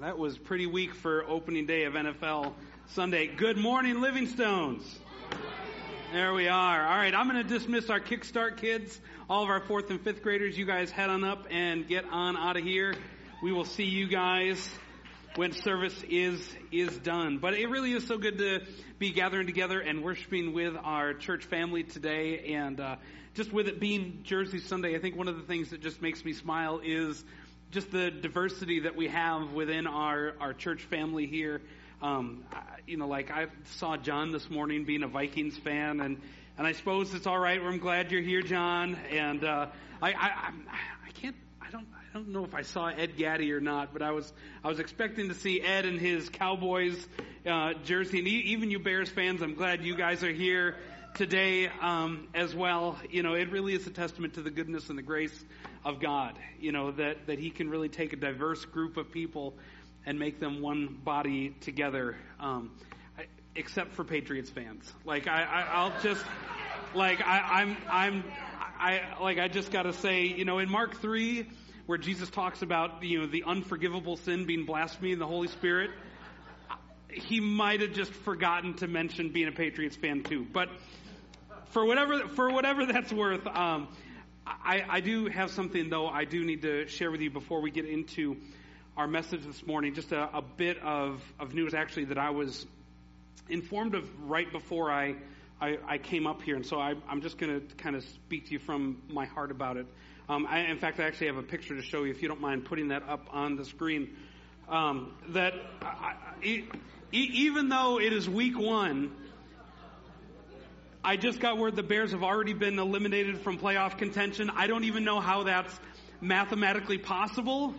That was pretty weak for opening day of NFL Sunday. Good morning, Livingstones. There we are. All right, I'm going to dismiss our Kickstart kids. All of our fourth and fifth graders, you guys head on up and get on out of here. We will see you guys when service is is done. But it really is so good to be gathering together and worshiping with our church family today. And uh, just with it being Jersey Sunday, I think one of the things that just makes me smile is just the diversity that we have within our, our church family here. Um, you know, like I saw John this morning being a Vikings fan, and and I suppose it's all right. I'm glad you're here, John. And uh, I, I I can't I don't I don't know if I saw Ed Gaddy or not, but I was I was expecting to see Ed in his Cowboys uh, jersey, and even you Bears fans, I'm glad you guys are here today um, as well. You know, it really is a testament to the goodness and the grace of God. You know that that He can really take a diverse group of people and make them one body together. Um, except for Patriots fans, like I, I I'll just like I, I'm I'm I like I just got to say, you know, in Mark three, where Jesus talks about you know the unforgivable sin being blasphemy in the Holy Spirit, he might have just forgotten to mention being a Patriots fan too. But for whatever for whatever that's worth, um, I, I do have something though I do need to share with you before we get into our message this morning. Just a, a bit of, of news actually that I was informed of right before I I, I came up here, and so I, am just going to kind of speak to you from my heart about it. Um, I, in fact, I actually have a picture to show you, if you don't mind putting that up on the screen. Um, that even though it is week one, I just got word the Bears have already been eliminated from playoff contention. I don't even know how that's mathematically possible.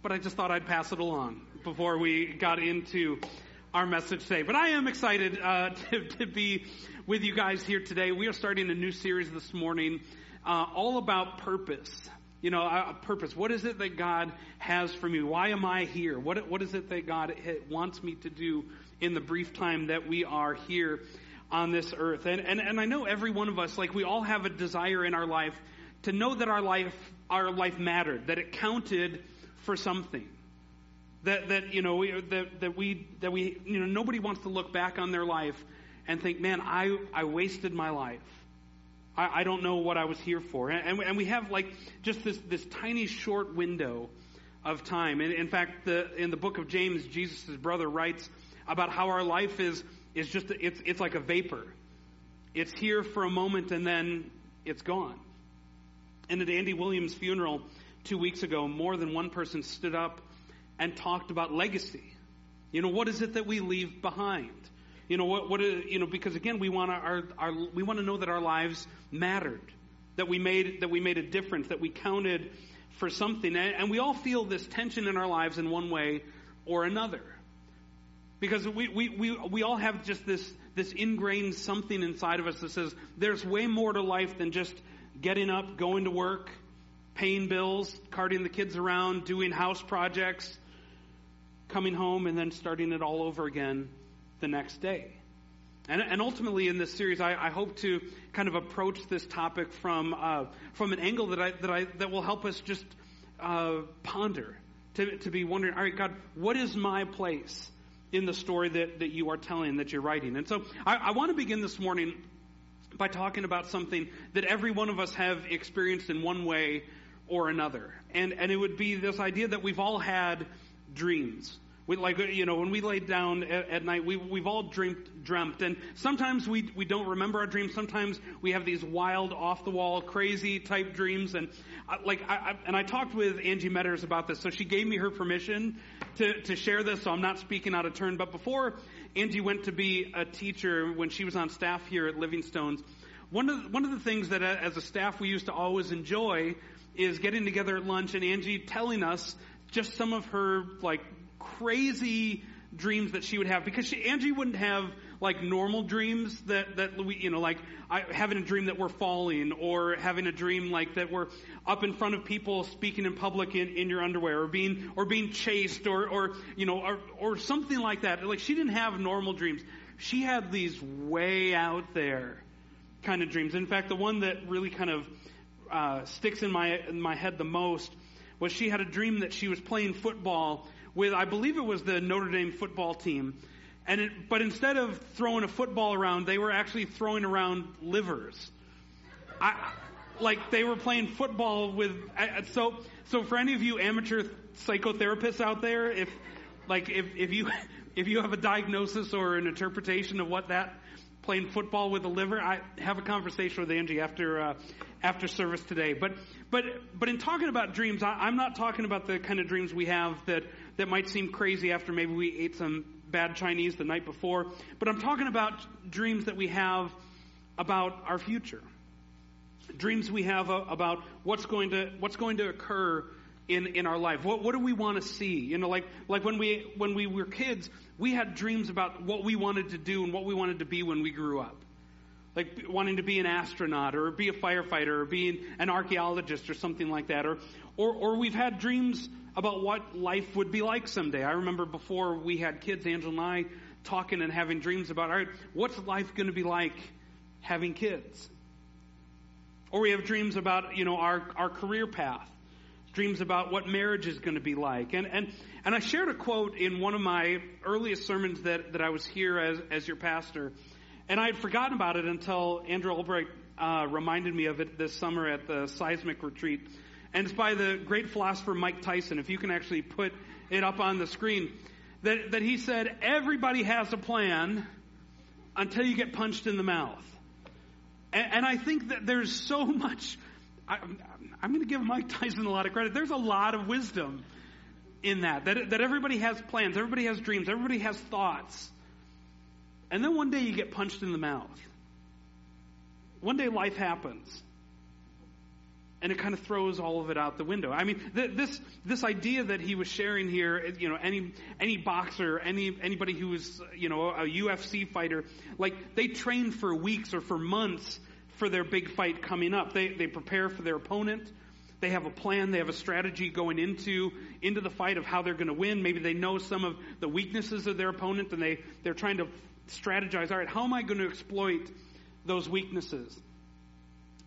But I just thought I'd pass it along before we got into our message today. But I am excited uh, to, to, be with you guys here today. We are starting a new series this morning uh, all about purpose. You know, uh, purpose. What is it that God has for me? Why am I here? What, what is it that God wants me to do in the brief time that we are here on this earth. And, and, and I know every one of us, like we all have a desire in our life to know that our life, our life mattered, that it counted for something. That, that, you know, we, that, that we, that we, you know, nobody wants to look back on their life and think, man, I, I wasted my life. I, I don't know what I was here for. And, and we have like just this, this tiny short window of time. And in fact, the, in the book of James, Jesus' brother writes about how our life is, is just, it's, it's like a vapor. It's here for a moment and then it's gone. And at Andy Williams' funeral two weeks ago, more than one person stood up and talked about legacy. You know, what is it that we leave behind? You know, what, what is, you know, because again, we want our, our, we want to know that our lives mattered, that we made, that we made a difference, that we counted for something. And we all feel this tension in our lives in one way or another. Because we, we, we, we all have just this, this ingrained something inside of us that says there's way more to life than just getting up, going to work, paying bills, carting the kids around, doing house projects, coming home, and then starting it all over again the next day. And, and ultimately, in this series, I, I, hope to kind of approach this topic from uh, from an angle that I that I that will help us just uh, ponder, to to be wondering, all right, God, what is my place in the story that, that you are telling, that you're writing. And so I, I want to begin this morning by talking about something that every one of us have experienced in one way or another. And, and it would be this idea that we've all had dreams. We, like, you know, when we lay down at, at night, we, we've all dreamt, dreamt. And sometimes we, we don't remember our dreams. Sometimes we have these wild, off the wall, crazy type dreams. And uh, like, I, I, and I talked with Angie Metters about this. So she gave me her permission to, to share this. So I'm not speaking out of turn. But before Angie went to be a teacher when she was on staff here at Livingstone's, one of the, one of the things that as a staff we used to always enjoy is getting together at lunch and Angie telling us just some of her like crazy dreams that she would have. Because she, Angie wouldn't have like normal dreams that that we you know like I, having a dream that we're falling or having a dream like that we're up in front of people speaking in public in, in your underwear or being or being chased or or you know or or something like that. Like she didn't have normal dreams. She had these way out there kind of dreams. In fact the one that really kind of uh, sticks in my in my head the most was she had a dream that she was playing football with, I believe it was the Notre Dame football team. And it, but instead of throwing a football around, they were actually throwing around livers. I, like they were playing football with, so, so for any of you amateur psychotherapists out there, if, like, if, if you, if you have a diagnosis or an interpretation of what that playing football with a liver, I have a conversation with Angie after uh, after service today. But but but in talking about dreams, I, am not talking about the kind of dreams we have that that might seem crazy after maybe we ate some bad Chinese the night before. But I'm talking about dreams that we have about our future. Dreams we have about what's going to what's going to occur in, in our life? What, what do we want to see? You know, like, like when we, when we were kids, we had dreams about what we wanted to do and what we wanted to be when we grew up. Like wanting to be an astronaut or be a firefighter or being an archaeologist or something like that. Or, or, or we've had dreams about what life would be like someday. I remember before we had kids, Angela and I talking and having dreams about, all right, what's life going to be like having kids? Or we have dreams about, you know, our, our career path dreams about what marriage is going to be like. And, and, and I shared a quote in one of my earliest sermons that, that I was here as, as your pastor. And I had forgotten about it until Andrew Albright uh, reminded me of it this summer at the seismic retreat. And it's by the great philosopher Mike Tyson, if you can actually put it up on the screen, that, that he said, everybody has a plan until you get punched in the mouth. And, and I think that there's so much I, am going to give Mike Tyson a lot of credit. There's a lot of wisdom in that, that, that everybody has plans, everybody has dreams, everybody has thoughts. And then one day you get punched in the mouth. One day life happens. And it kind of throws all of it out the window. I mean, th- this this idea that he was sharing here, you know, any any boxer, any anybody who was, you know, a UFC fighter, like they train for weeks or for months for their big fight coming up. They, they prepare for their opponent. They have a plan. They have a strategy going into, into the fight of how they're going to win. Maybe they know some of the weaknesses of their opponent and they, they're trying to strategize, all right, how am I going to exploit those weaknesses?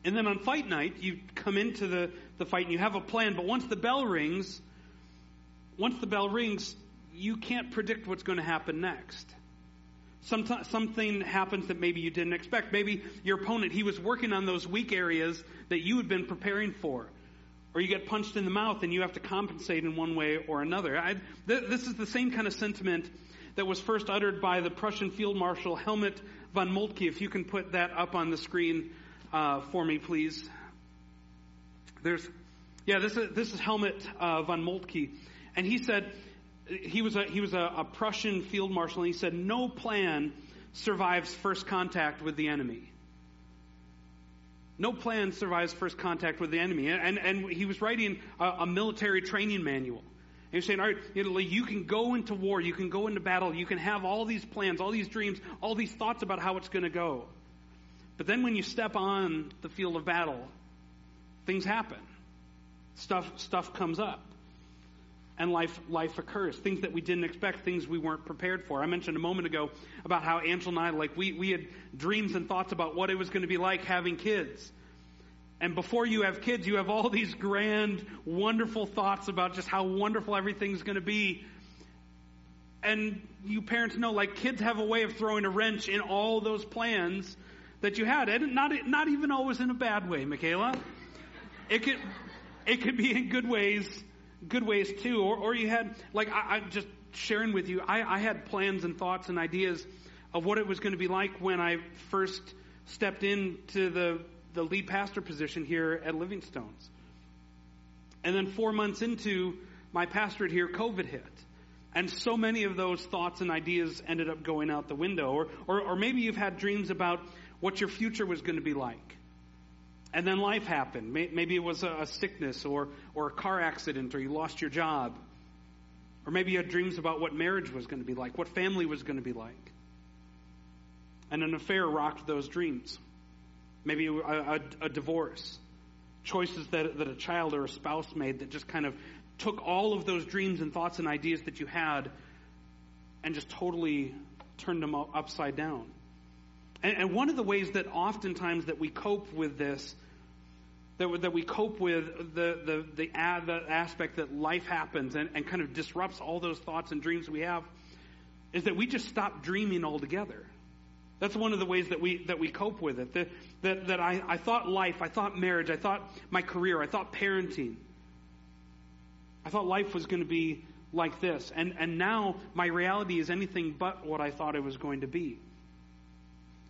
And then on fight night, you come into the, the fight and you have a plan, but once the bell rings, once the bell rings, you can't predict what's going to happen next. Sometimes, something happens that maybe you didn't expect. Maybe your opponent, he was working on those weak areas that you had been preparing for. Or you get punched in the mouth and you have to compensate in one way or another. I, th- this is the same kind of sentiment that was first uttered by the Prussian Field Marshal Helmut von Moltke. If you can put that up on the screen uh, for me, please. There's, yeah, this is, this is Helmut uh, von Moltke. And he said, he was a, he was a, a Prussian field marshal, and he said, No plan survives first contact with the enemy. No plan survives first contact with the enemy. And, and he was writing a, a military training manual. He saying, all right, you, can go into war, you can go into battle, you can have all these plans, all these dreams, all these thoughts about how it's going to go. But then when you step on the field of battle, things happen. Stuff, stuff comes up and life, life occurs. Things that we didn't expect, things we weren't prepared for. I mentioned a moment ago about how Angela and I, like, we, we had dreams and thoughts about what it was going to be like having kids. And before you have kids, you have all these grand, wonderful thoughts about just how wonderful everything's going to be. And you parents know, like, kids have a way of throwing a wrench in all those plans that you had. And not, not even always in a bad way, Michaela. It could, it could be in good ways good ways too. Or, or you had, like, I, I just sharing with you, I, I had plans and thoughts and ideas of what it was going to be like when I first stepped into the, the lead pastor position here at Livingstones. And then four months into my pastorate here, COVID hit. And so many of those thoughts and ideas ended up going out the window. Or, or, or maybe you've had dreams about what your future was going to be like. And then life happened. Maybe it was a sickness or, or a car accident or you lost your job. Or maybe you had dreams about what marriage was going to be like, what family was going to be like. And an affair rocked those dreams. Maybe a, a, a divorce. Choices that, that a child or a spouse made that just kind of took all of those dreams and thoughts and ideas that you had and just totally turned them upside down. And, and one of the ways that oftentimes that we cope with this that, that we cope with the, the, the, ad, the aspect that life happens and, and kind of disrupts all those thoughts and dreams we have is that we just stop dreaming altogether. That's one of the ways that we, that we cope with it. That, that, that I, I thought life, I thought marriage, I thought my career, I thought parenting. I thought life was going to be like this. And, and now my reality is anything but what I thought it was going to be.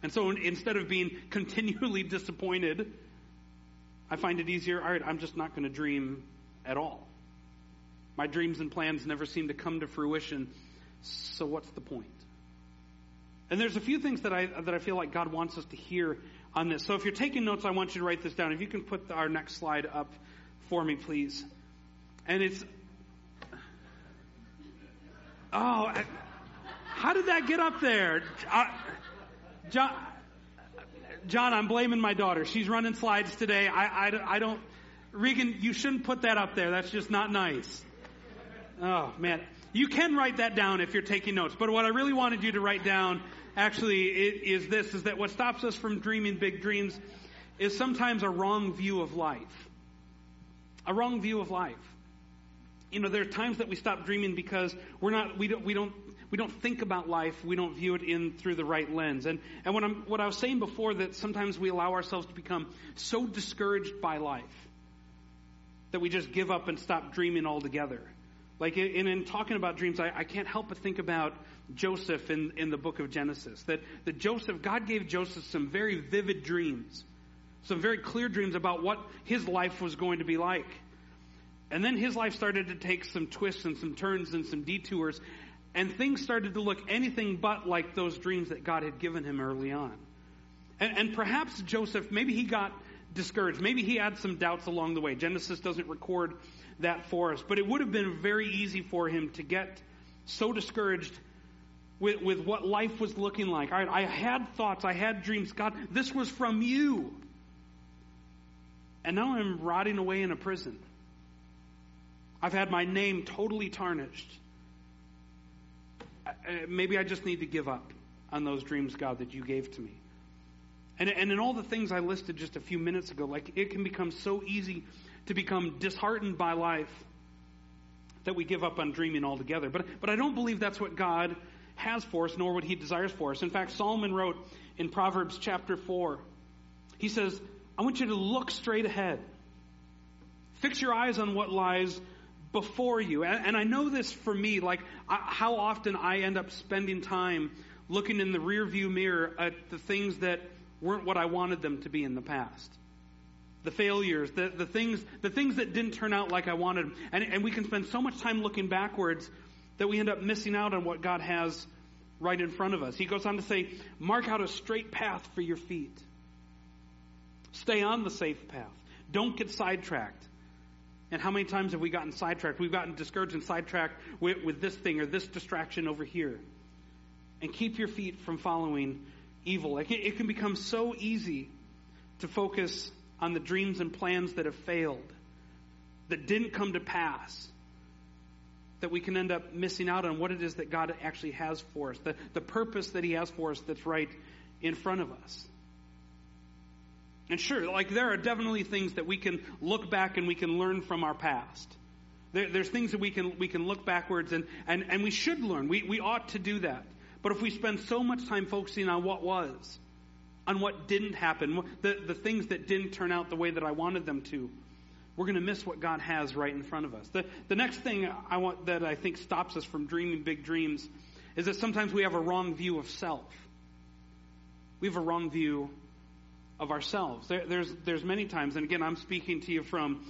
And so instead of being continually disappointed, I find it easier, all right, I'm just not going to dream at all. My dreams and plans never seem to come to fruition, so what's the point? And there's a few things that I, that I feel like God wants us to hear on this. So if you're taking notes, I want you to write this down. If you can put our next slide up for me, please. And it's, oh, how did that get up there? Uh, John, John, I'm blaming my daughter. She's running slides today. I, I, I don't, Regan, you shouldn't put that up there. That's just not nice. Oh, man. You can write that down if you're taking notes. But what I really wanted you to write down actually is this, is that what stops us from dreaming big dreams is sometimes a wrong view of life. A wrong view of life. You know, there are times that we stop dreaming because we're not, we don't, we don't, we don't think about life. We don't view it in through the right lens. And, and what I'm, what I was saying before that sometimes we allow ourselves to become so discouraged by life that we just give up and stop dreaming altogether. Like in, in talking about dreams, I, I can't help but think about Joseph in, in the book of Genesis. That, that Joseph, God gave Joseph some very vivid dreams, some very clear dreams about what his life was going to be like. And then his life started to take some twists and some turns and some detours, and things started to look anything but like those dreams that God had given him early on. And, and perhaps Joseph, maybe he got discouraged. Maybe he had some doubts along the way. Genesis doesn't record that for us. But it would have been very easy for him to get so discouraged with, with what life was looking like. Right, I had thoughts, I had dreams. God, this was from you. And now I'm rotting away in a prison. I've had my name totally tarnished. Uh, uh, maybe I just need to give up on those dreams, God, that you gave to me. And, and in all the things I listed just a few minutes ago, like it can become so easy to become disheartened by life that we give up on dreaming altogether. But, but I don't believe that's what God has for us, nor what he desires for us. In fact, Solomon wrote in Proverbs chapter 4, he says, I want you to look straight ahead. Fix your eyes on what lies before you. And, and I know this for me, like I, how often I end up spending time looking in the rearview mirror at the things that weren't what I wanted them to be in the past the failures, the, the things, the things that didn't turn out like I wanted. And, and we can spend so much time looking backwards that we end up missing out on what God has right in front of us. He goes on to say, mark out a straight path for your feet. Stay on the safe path. Don't get sidetracked. And how many times have we gotten sidetracked? We've gotten discouraged and sidetracked with, with this thing or this distraction over here. And keep your feet from following evil. Like it, it can become so easy to focus on the dreams and plans that have failed, that didn't come to pass, that we can end up missing out on what it is that God actually has for us, the, the purpose that He has for us that's right in front of us. And sure, like there are definitely things that we can look back and we can learn from our past. There, there's things that we can we can look backwards and, and, and we should learn. We we ought to do that. But if we spend so much time focusing on what was, on what didn't happen, the, the things that didn't turn out the way that I wanted them to, we're going to miss what God has right in front of us. The, the next thing I want that I think stops us from dreaming big dreams is that sometimes we have a wrong view of self. We have a wrong view of ourselves. There, there's there's many times, and again, I'm speaking to you from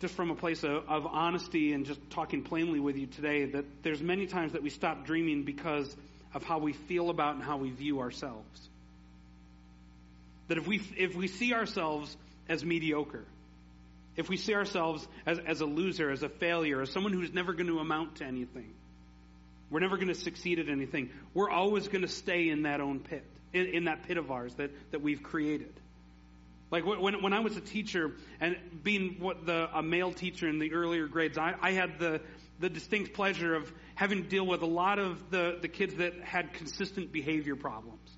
just from a place of, of honesty and just talking plainly with you today. That there's many times that we stop dreaming because of how we feel about and how we view ourselves. That if we, if we see ourselves as mediocre, if we see ourselves as, as a loser, as a failure, as someone who's never going to amount to anything, we're never going to succeed at anything, we're always going to stay in that own pit, in, in that pit of ours that, that we've created. Like when, when I was a teacher and being what the, a male teacher in the earlier grades, I, I had the, the distinct pleasure of having to deal with a lot of the, the kids that had consistent behavior problems.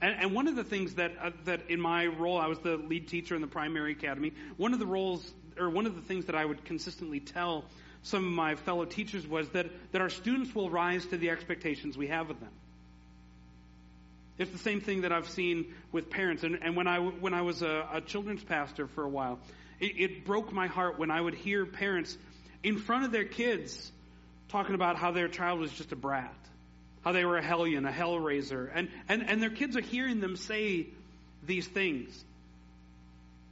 And, and one of the things that uh, that in my role, I was the lead teacher in the primary academy. One of the roles, or one of the things that I would consistently tell some of my fellow teachers was that that our students will rise to the expectations we have of them. It's the same thing that I've seen with parents. And, and when I when I was a, a children's pastor for a while, it, it broke my heart when I would hear parents in front of their kids talking about how their child was just a brat how they were a hellion, a hellraiser. And, and, and their kids are hearing them say these things.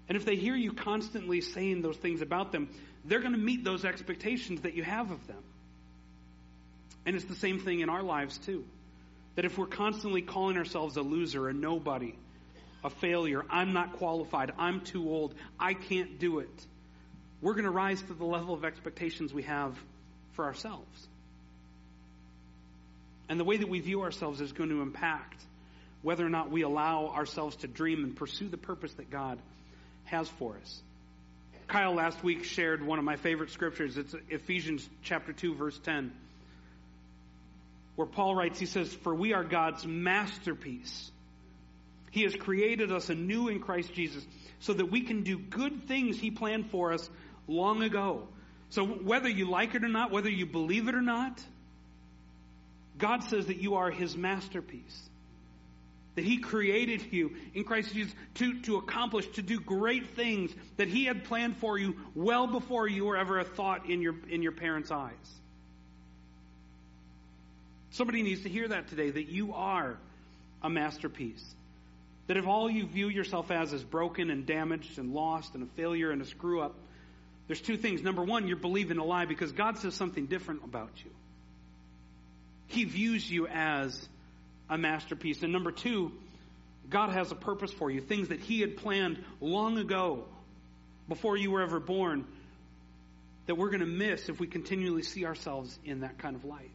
And if they hear you constantly saying those things about them, they're going to meet those expectations that you have of them. And it's the same thing in our lives, too. That if we're constantly calling ourselves a loser, a nobody, a failure, I'm not qualified, I'm too old, I can't do it, we're going to rise to the level of expectations we have for ourselves. And the way that we view ourselves is going to impact whether or not we allow ourselves to dream and pursue the purpose that God has for us. Kyle last week shared one of my favorite scriptures. It's Ephesians chapter 2 verse 10. Where Paul writes, he says, For we are God's masterpiece. He has created us anew in Christ Jesus so that we can do good things he planned for us long ago. So whether you like it or not, whether you believe it or not, God says that you are his masterpiece. That he created you in Christ Jesus to, to accomplish, to do great things that he had planned for you well before you were ever a thought in your, in your parents' eyes. Somebody needs to hear that today, that you are a masterpiece. That if all you view yourself as is broken and damaged and lost and a failure and a screw up, there's two things. Number one, you're believing a lie because God says something different about you. He views you as a masterpiece. And number two, God has a purpose for you, things that He had planned long ago, before you were ever born, that we're going to miss if we continually see ourselves in that kind of light.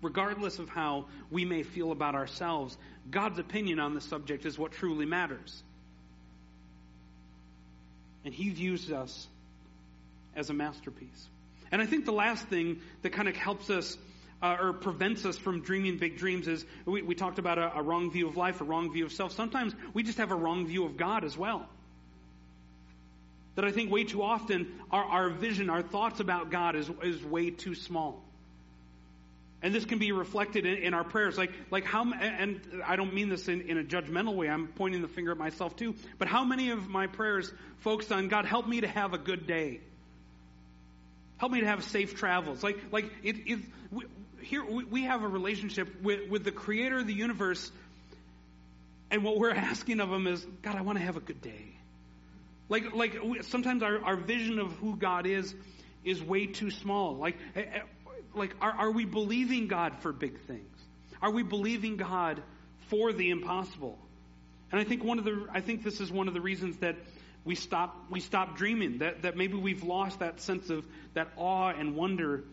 Regardless of how we may feel about ourselves, God's opinion on the subject is what truly matters. And He views us as a masterpiece. And I think the last thing that kind of helps us uh, or prevents us from dreaming big dreams is we, we talked about a, a wrong view of life, a wrong view of self. Sometimes we just have a wrong view of God as well. That I think way too often our, our vision, our thoughts about God is, is way too small. And this can be reflected in, in, our prayers. Like, like how, and I don't mean this in, in a judgmental way. I'm pointing the finger at myself too. But how many of my prayers focused on God, help me to have a good day? Help me to have safe travels. Like, like it, it, here we have a relationship with, with the creator of the universe, and what we're asking of him is, God, I want to have a good day. Like, like sometimes our, our vision of who God is is way too small. Like, like are, are we believing God for big things? Are we believing God for the impossible? And I think one of the, I think this is one of the reasons that we stop, we stop dreaming, that, that maybe we've lost that sense of that awe and wonder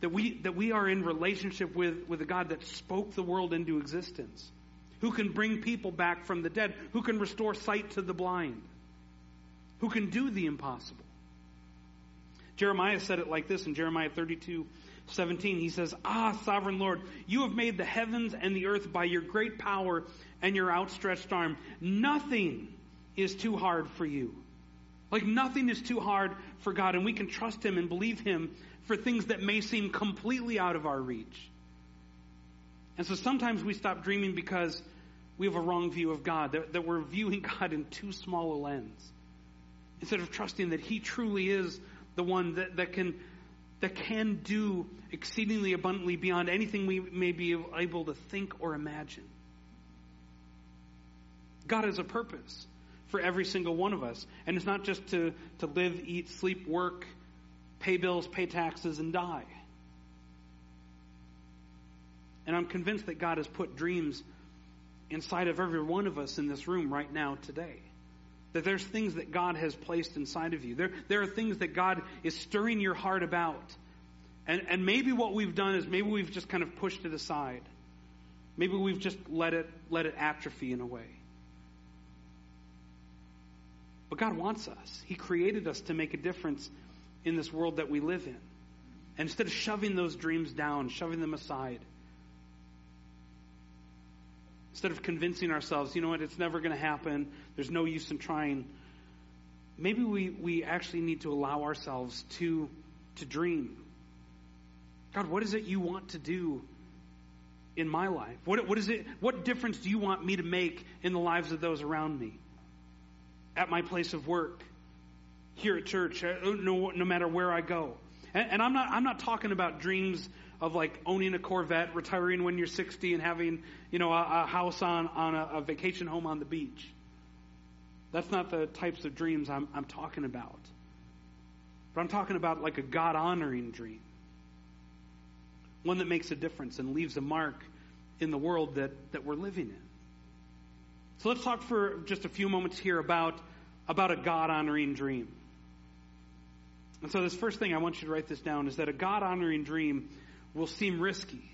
that we, that we are in relationship with, with a God that spoke the world into existence, who can bring people back from the dead, who can restore sight to the blind, who can do the impossible. Jeremiah said it like this in Jeremiah 32 17. He says, Ah, sovereign Lord, you have made the heavens and the earth by your great power and your outstretched arm. Nothing is too hard for you. Like nothing is too hard for God, and we can trust Him and believe Him for things that may seem completely out of our reach. And so sometimes we stop dreaming because we have a wrong view of God, that, that we're viewing God in too small a lens. Instead of trusting that He truly is the one that, that can that can do exceedingly abundantly beyond anything we may be able to think or imagine. God has a purpose for every single one of us. And it's not just to, to live, eat, sleep, work, pay bills, pay taxes, and die. And I'm convinced that God has put dreams inside of every one of us in this room right now today. That there's things that God has placed inside of you. There, there are things that God is stirring your heart about. And, and maybe what we've done is maybe we've just kind of pushed it aside. Maybe we've just let it, let it atrophy in a way. But God wants us. He created us to make a difference in this world that we live in. And instead of shoving those dreams down, shoving them aside, instead of convincing ourselves, you know what, it's never going to happen, there's no use in trying, maybe we, we actually need to allow ourselves to, to dream. God, what is it you want to do in my life? What, what is it, what difference do you want me to make in the lives of those around me? At my place of work, here at church, uh, no, no matter where I go. And, and I'm not, I'm not talking about dreams of like owning a Corvette, retiring when you're 60 and having, you know, a, a house on, on a, a vacation home on the beach. That's not the types of dreams I'm, I'm talking about. But I'm talking about like a God honoring dream. One that makes a difference and leaves a mark in the world that, that we're living in. So let's talk for just a few moments here about, about a God honoring dream. And so, this first thing I want you to write this down is that a God honoring dream will seem risky.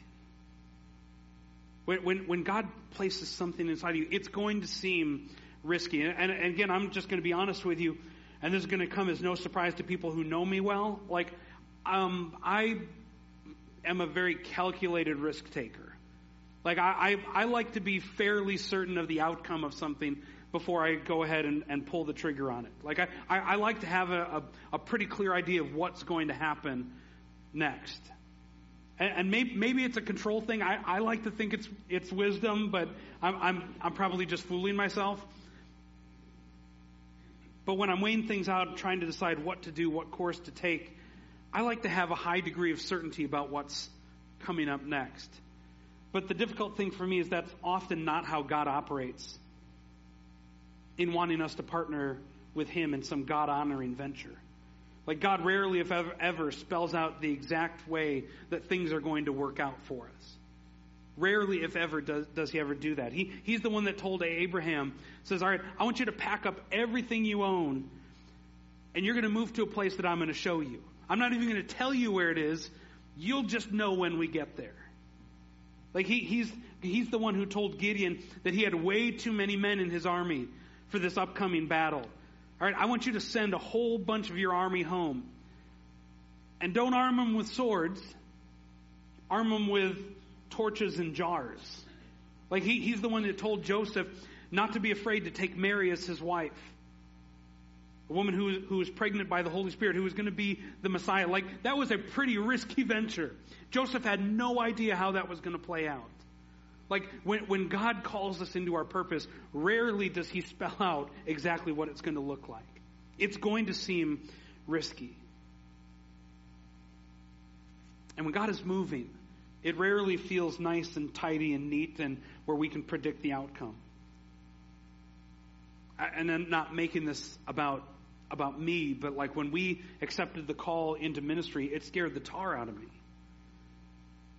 When, when, when, God places something inside you, it's going to seem risky. And, and, and again, I'm just going to be honest with you, and this is going to come as no surprise to people who know me well. Like, um, I am a very calculated risk taker. Like, I, I, I, like to be fairly certain of the outcome of something before I go ahead and, and pull the trigger on it. Like, I, I, I like to have a, a, a, pretty clear idea of what's going to happen next. And, and maybe, maybe it's a control thing. I, I like to think it's, it's wisdom, but I'm, I'm, I'm probably just fooling myself. But when I'm weighing things out, trying to decide what to do, what course to take, I like to have a high degree of certainty about what's coming up next. But the difficult thing for me is that's often not how God operates in wanting us to partner with Him in some God honoring venture. Like God rarely, if ever, ever, spells out the exact way that things are going to work out for us. Rarely, if ever, does, does he ever do that. He, he's the one that told Abraham, says, All right, I want you to pack up everything you own, and you're going to move to a place that I'm going to show you. I'm not even going to tell you where it is. You'll just know when we get there. Like he, he's, he's the one who told Gideon that he had way too many men in his army for this upcoming battle. All right, I want you to send a whole bunch of your army home. And don't arm them with swords, arm them with torches and jars. Like he, he's the one that told Joseph not to be afraid to take Mary as his wife. A woman who, who was pregnant by the Holy Spirit, who was going to be the Messiah. Like, that was a pretty risky venture. Joseph had no idea how that was going to play out. Like, when, when God calls us into our purpose, rarely does He spell out exactly what it's going to look like. It's going to seem risky. And when God is moving, it rarely feels nice and tidy and neat and where we can predict the outcome. And then not making this about about me, but like when we accepted the call into ministry, it scared the tar out of me.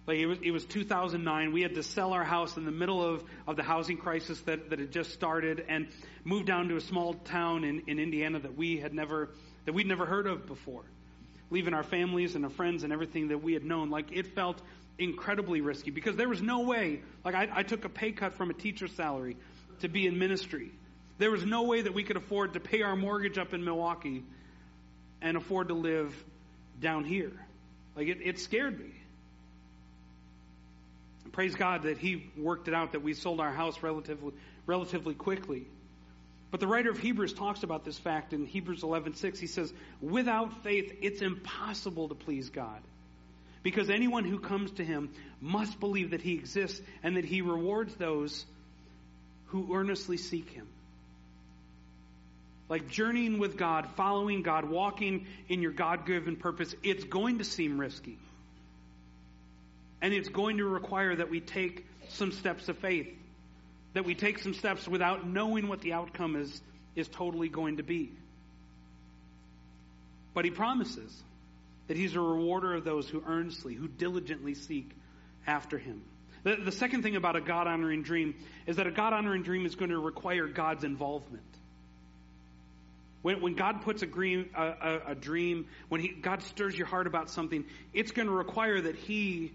Like it was, it was 2009. We had to sell our house in the middle of, of the housing crisis that, that had just started and move down to a small town in, in Indiana that we had never, that we'd never heard of before. Leaving our families and our friends and everything that we had known. Like it felt incredibly risky because there was no way, like I, I took a pay cut from a teacher's salary to be in ministry. There was no way that we could afford to pay our mortgage up in Milwaukee and afford to live down here. Like it, it scared me. Praise God that He worked it out that we sold our house relatively relatively quickly. But the writer of Hebrews talks about this fact in Hebrews 11:6. He says, "Without faith, it's impossible to please God." Because anyone who comes to him must believe that he exists and that he rewards those who earnestly seek him. Like journeying with God, following God, walking in your God given purpose, it's going to seem risky. And it's going to require that we take some steps of faith, that we take some steps without knowing what the outcome is, is totally going to be. But he promises that he's a rewarder of those who earnestly, who diligently seek after him. The, the second thing about a God honoring dream is that a God honoring dream is going to require God's involvement. When, when God puts a dream, a, a, a dream, when he, God stirs your heart about something, it's going to require that He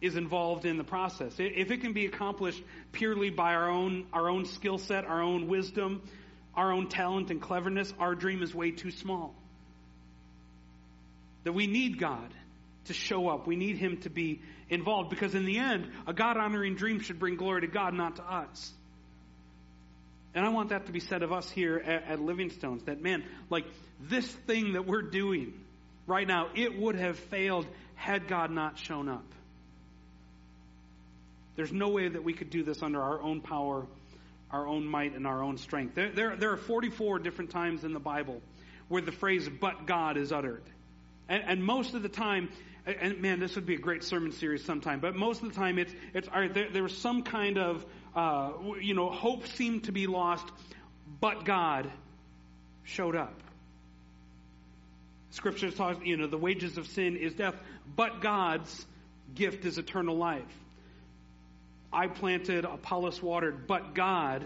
is involved in the process. If it can be accomplished purely by our own, our own skill set, our own wisdom, our own talent and cleverness, our dream is way too small. That we need God to show up. We need him to be involved because in the end, a God honoring dream should bring glory to God, not to us. And I want that to be said of us here at, at Livingstones that, man, like this thing that we're doing right now, it would have failed had God not shown up. There's no way that we could do this under our own power, our own might, and our own strength. There, there, there are 44 different times in the Bible where the phrase, but God, is uttered. And, and most of the time, and man, this would be a great sermon series sometime, but most of the time it's, it's, all right, there, there was some kind of, uh, you know, hope seemed to be lost, but God showed up. Scripture talks, you know, the wages of sin is death, but God's gift is eternal life. I planted, Apollos watered, but God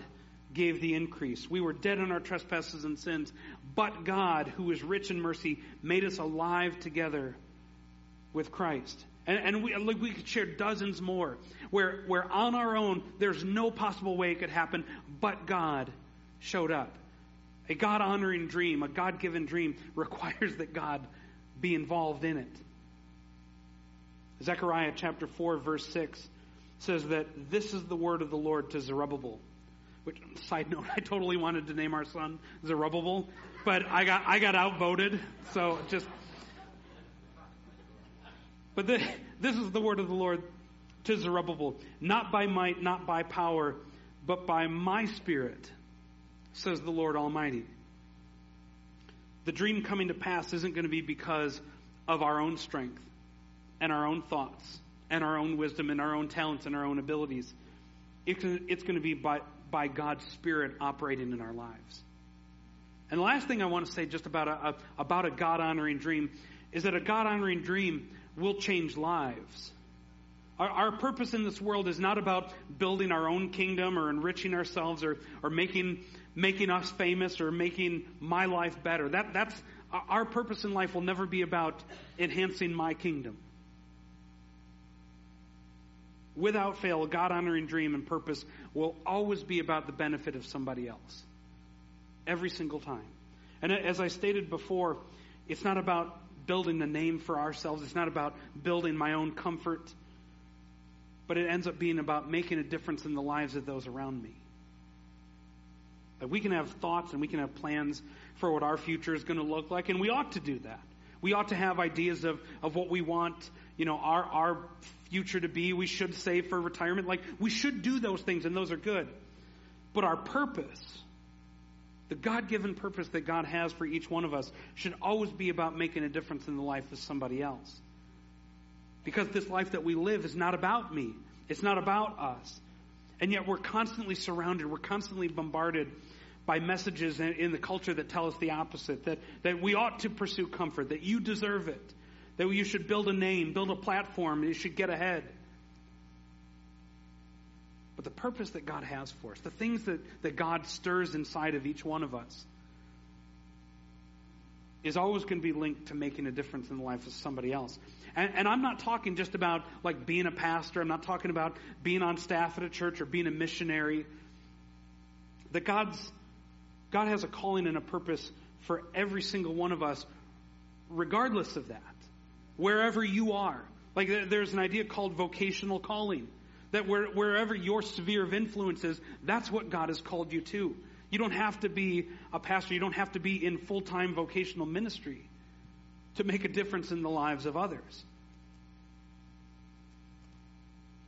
gave the increase. We were dead in our trespasses and sins, but God, who is rich in mercy, made us alive together with Christ. And, and we, we could share dozens more where, where on our own, there's no possible way it could happen, but God showed up. A God honoring dream, a God given dream, requires that God be involved in it. Zechariah chapter 4, verse 6 says that this is the word of the Lord to Zerubbabel. Which, side note, I totally wanted to name our son Zerubbabel, but I got I got outvoted. So just, but the, this is the word of the Lord to Zerubbabel, not by might, not by power, but by my spirit, says the Lord Almighty. The dream coming to pass isn't going to be because of our own strength and our own thoughts and our own wisdom and our own talents and our own abilities. It's going to be by, by God's Spirit operating in our lives. And the last thing I want to say just about a, a about a God honoring dream is that a God honoring dream will change lives. Our, our, purpose in this world is not about building our own kingdom or enriching ourselves or, or making, making us famous or making my life better. That, that's, our purpose in life will never be about enhancing my kingdom without fail, a God honoring dream and purpose will always be about the benefit of somebody else. Every single time. And as I stated before, it's not about building a name for ourselves, it's not about building my own comfort, but it ends up being about making a difference in the lives of those around me. That we can have thoughts and we can have plans for what our future is going to look like, and we ought to do that. We ought to have ideas of, of what we want, you know, our, our future to be. We should save for retirement. Like, we should do those things, and those are good. But our purpose, the God given purpose that God has for each one of us, should always be about making a difference in the life of somebody else. Because this life that we live is not about me, it's not about us. And yet we're constantly surrounded, we're constantly bombarded by messages in the culture that tell us the opposite that, that we ought to pursue comfort, that you deserve it, that you should build a name, build a platform, you should get ahead. But the purpose that God has for us, the things that, that God stirs inside of each one of us, is always going to be linked to making a difference in the life of somebody else. And, and, I'm not talking just about like being a pastor. I'm not talking about being on staff at a church or being a missionary. That God's God has a calling and a purpose for every single one of us, regardless of that wherever you are. Like there's an idea called vocational calling. That where, wherever your sphere of influence is, that's what God has called you to. You don't have to be a pastor. You don't have to be in full time vocational ministry to make a difference in the lives of others.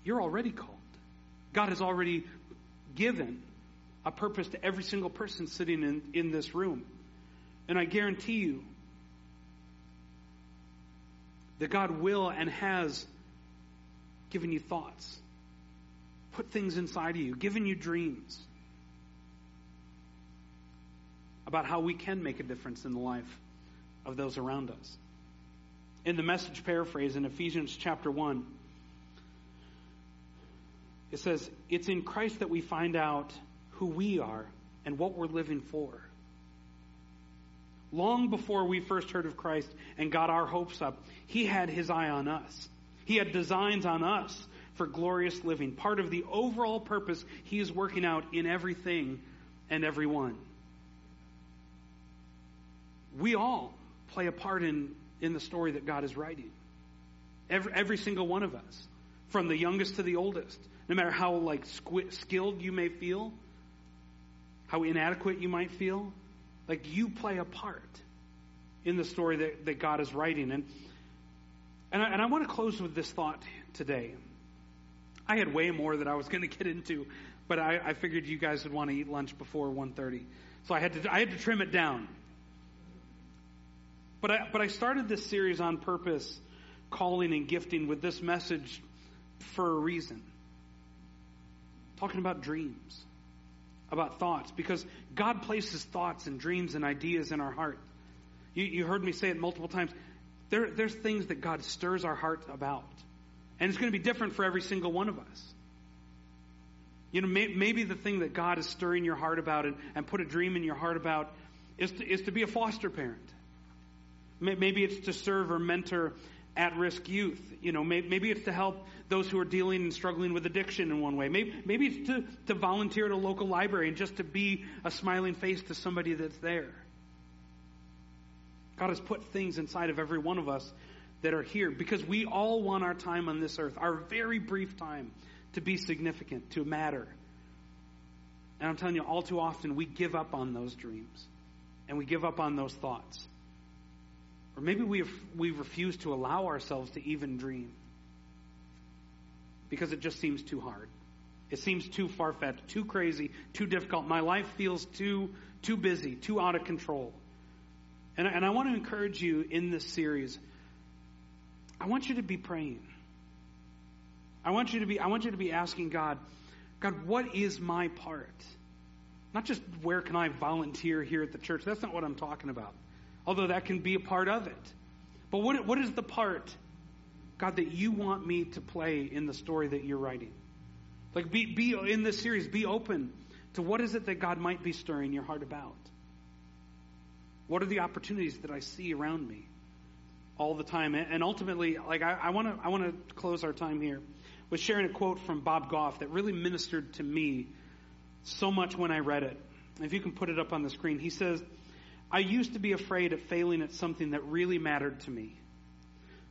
You're already called. God has already given a purpose to every single person sitting in, in this room. And I guarantee you, that God will and has given you thoughts, put things inside of you, given you dreams about how we can make a difference in the life of those around us. In the message paraphrase in Ephesians chapter 1, it says, It's in Christ that we find out who we are and what we're living for long before we first heard of Christ and got our hopes up, He had His eye on us. He had designs on us for glorious living. Part of the overall purpose He is working out in everything and everyone. We all play a part in, in the story that God is writing. Every, every single one of us, from the youngest to the oldest, no matter how like squ- skilled you may feel, how inadequate you might feel, like you play a part in the story that, that God is writing. And and I, and I want to close with this thought today. I had way more that I was going to get into, but I, I figured you guys would want to eat lunch before 1.30. So I had to I had to trim it down. But I, but I started this series on purpose, calling and gifting with this message for a reason. Talking about dreams, about thoughts, because God places thoughts and dreams and ideas in our heart. You, you heard me say it multiple times. There, there's things that God stirs our heart about. And it's going to be different for every single one of us. You know, may, maybe the thing that God is stirring your heart about and, and put a dream in your heart about is to, is to be a foster parent. Maybe it's to serve or mentor at risk youth. You know, maybe it's to help those who are dealing and struggling with addiction in one way. Maybe, maybe it's to, to volunteer at a local library and just to be a smiling face to somebody that's there. God has put things inside of every one of us that are here because we all want our time on this earth, our very brief time, to be significant, to matter. And I'm telling you, all too often we give up on those dreams and we give up on those thoughts. Or maybe we we refuse to allow ourselves to even dream because it just seems too hard. It seems too far fetched, too crazy, too difficult. My life feels too too busy, too out of control. And, and I want to encourage you in this series. I want you to be praying. I want you to be I want you to be asking God, God, what is my part? Not just where can I volunteer here at the church. That's not what I'm talking about although that can be a part of it. But what, what is the part, God, that you want me to play in the story that you're writing? Like, be, be in this series, be open to what is it that God might be stirring your heart about? What are the opportunities that I see around me all the time? And ultimately, like, I want to I want to close our time here with sharing a quote from Bob Goff that really ministered to me so much when I read it. If you can put it up on the screen, he says, I used to be afraid of failing at something that really mattered to me.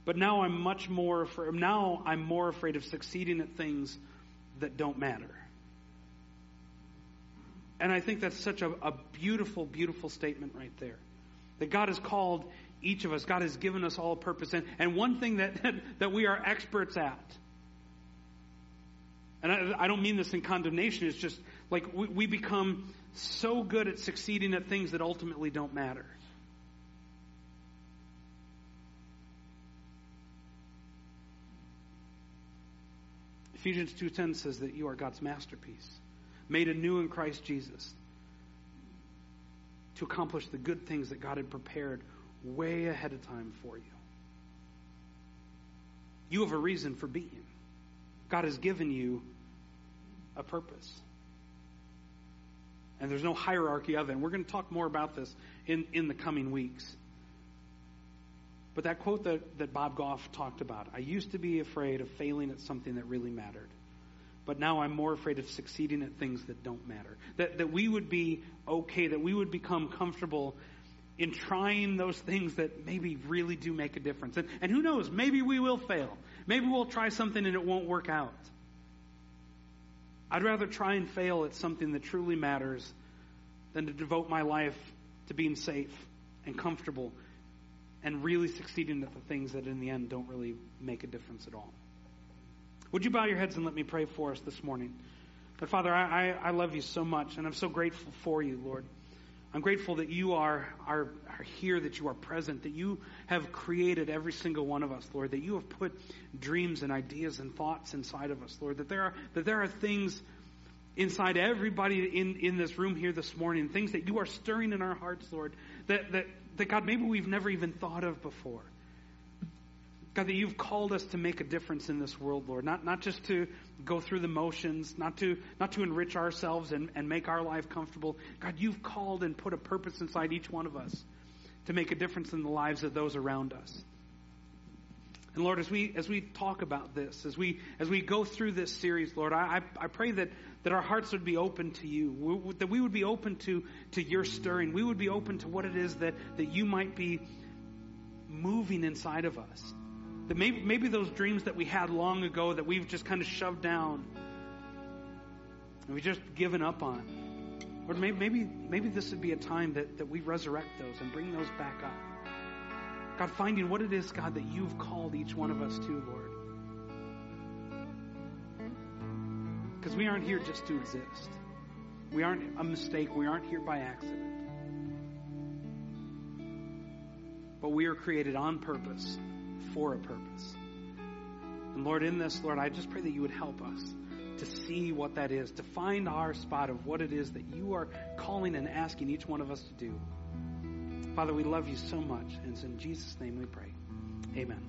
But now I'm much more afraid, now I'm more afraid of succeeding at things that don't matter. And I think that's such a, a beautiful, beautiful statement right there. That God has called each of us, God has given us all a purpose. And, and one thing that, that, that we are experts at, and I, I don't mean this in condemnation, it's just like we, we become so good at succeeding at things that ultimately don't matter. Ephesians 2:10 says that you are God's masterpiece, made anew in Christ Jesus to accomplish the good things that God had prepared way ahead of time for you. You have a reason for being. God has given you a purpose and there's no hierarchy of it. And we're going to talk more about this in, in the coming weeks. But that quote that, that Bob Goff talked about I used to be afraid of failing at something that really mattered. But now I'm more afraid of succeeding at things that don't matter. That, that we would be okay, that we would become comfortable in trying those things that maybe really do make a difference. And, and who knows, maybe we will fail. Maybe we'll try something and it won't work out. I'd rather try and fail at something that truly matters than to devote my life to being safe and comfortable and really succeeding at the things that in the end don't really make a difference at all. Would you bow your heads and let me pray for us this morning? But Father, I, I, I love you so much, and I'm so grateful for you, Lord. I'm grateful that you are, are, are here, that you are present, that you have created every single one of us, Lord, that you have put dreams and ideas and thoughts inside of us, Lord, that there are, that there are things inside everybody in, in this room here this morning, things that you are stirring in our hearts, Lord, that, that, that God, maybe we've never even thought of before. God, that you've called us to make a difference in this world, Lord. Not, not just to go through the motions, not to, not to enrich ourselves and, and make our life comfortable. God, you've called and put a purpose inside each one of us to make a difference in the lives of those around us. And Lord, as we, as we talk about this, as we, as we go through this series, Lord, I, I pray that, that our hearts would be open to you, that we would be open to, to your stirring. We would be open to what it is that, that you might be moving inside of us That maybe, maybe those dreams that we had long ago that we've just kind of shoved down and we've just given up on. Or maybe, maybe, maybe this would be a time that, that we resurrect those and bring those back up. God, finding what it is, God, that you've called each one of us to, Lord. Because we aren't here just to exist. We aren't a mistake. We aren't here by accident. But we are created on purpose, for a purpose. And Lord, in this, Lord, I just pray that you would help us to see what that is, to find our spot of what it is that you are calling and asking each one of us to do. Father, we love you so much, and it's in Jesus' name we pray. Amen.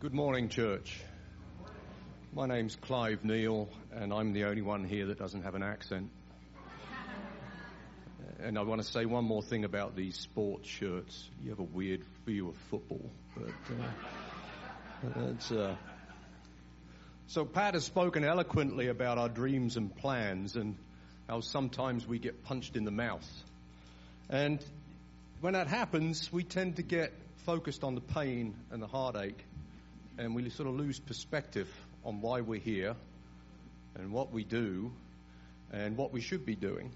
Good morning, church. My name's Clive Neal, and I'm the only one here that doesn't have an accent. And I want to say one more thing about these sports shirts. You have a weird view of football, but uh, uh... so. Pat has spoken eloquently about our dreams and plans, and how sometimes we get punched in the mouth. And when that happens, we tend to get focused on the pain and the heartache and we sort of lose perspective on why we're here and what we do and what we should be doing.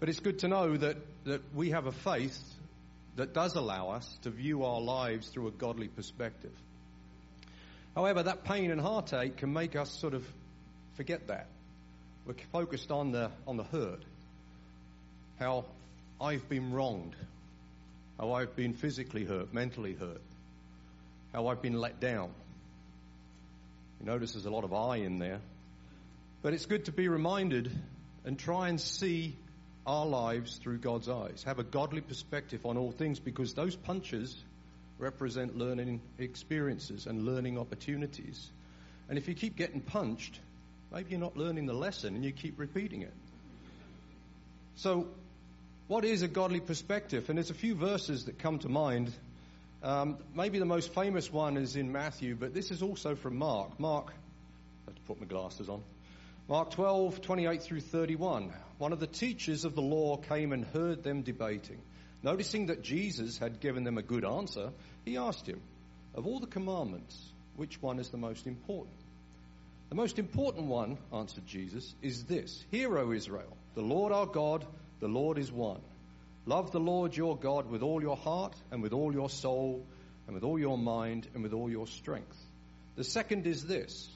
But it's good to know that, that we have a faith that does allow us to view our lives through a godly perspective. However, that pain and heartache can make us sort of forget that. We're focused on the, on the hurt. How I've been wronged. How I've been physically hurt, mentally hurt. How I've been let down. You notice there's a lot of I in there. But it's good to be reminded and try and see our lives through God's eyes. Have a godly perspective on all things because those punches represent learning experiences and learning opportunities. And if you keep getting punched, maybe you're not learning the lesson and you keep repeating it. So, what is a godly perspective? And there's a few verses that come to mind um, maybe the most famous one is in Matthew, but this is also from Mark. Mark, I have to put my glasses on. Mark 12, 28 through 31. One of the teachers of the law came and heard them debating. Noticing that Jesus had given them a good answer, he asked him, Of all the commandments, which one is the most important? The most important one, answered Jesus, is this Hear, O Israel, the Lord our God, the Lord is one. Love the Lord your God with all your heart and with all your soul and with all your mind and with all your strength. The second is this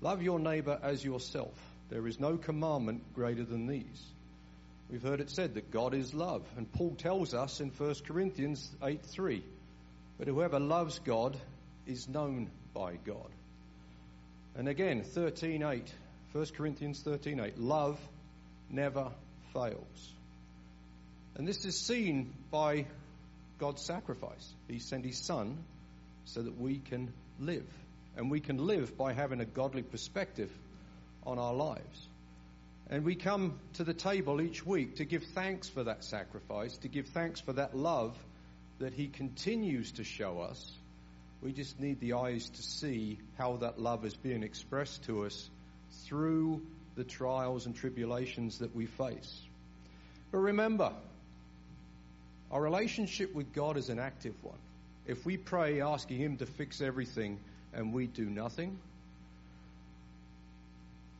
love your neighbor as yourself. There is no commandment greater than these. We've heard it said that God is love, and Paul tells us in 1 Corinthians 8 3 but whoever loves God is known by God. And again, 13:8, 1 Corinthians 13:8, love never fails. And this is seen by God's sacrifice. He sent his son so that we can live. And we can live by having a godly perspective on our lives. And we come to the table each week to give thanks for that sacrifice, to give thanks for that love that he continues to show us. We just need the eyes to see how that love is being expressed to us through the trials and tribulations that we face. But remember, our relationship with God is an active one. If we pray asking Him to fix everything and we do nothing,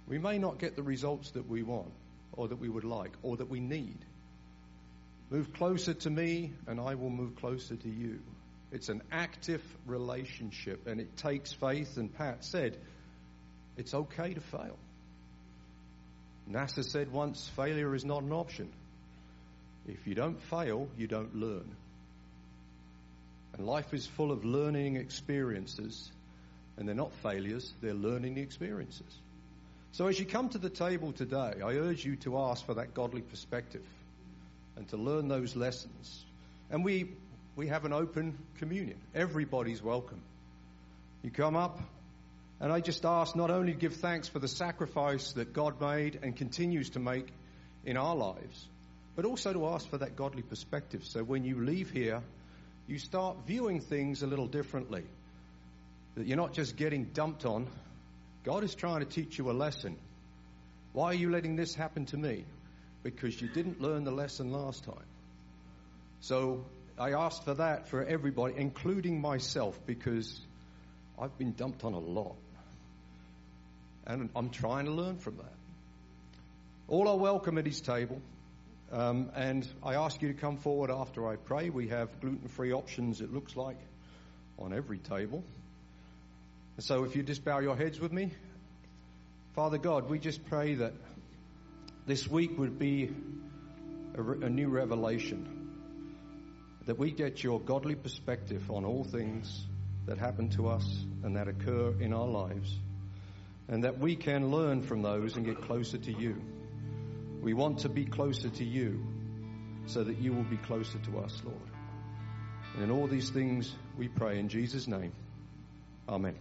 we may not get the results that we want or that we would like or that we need. Move closer to me and I will move closer to you. It's an active relationship and it takes faith. And Pat said, it's okay to fail. NASA said once, failure is not an option. If you don't fail, you don't learn. And life is full of learning experiences, and they're not failures, they're learning experiences. So as you come to the table today, I urge you to ask for that godly perspective and to learn those lessons. And we, we have an open communion. Everybody's welcome. You come up, and I just ask not only to give thanks for the sacrifice that God made and continues to make in our lives, but also to ask for that godly perspective. So when you leave here, you start viewing things a little differently. That you're not just getting dumped on, God is trying to teach you a lesson. Why are you letting this happen to me? Because you didn't learn the lesson last time. So I asked for that for everybody, including myself, because I've been dumped on a lot. And I'm trying to learn from that. All are welcome at his table. Um, and I ask you to come forward after I pray. We have gluten free options, it looks like, on every table. So if you just bow your heads with me. Father God, we just pray that this week would be a, a new revelation. That we get your godly perspective on all things that happen to us and that occur in our lives. And that we can learn from those and get closer to you. We want to be closer to you so that you will be closer to us, Lord. And in all these things we pray in Jesus' name. Amen.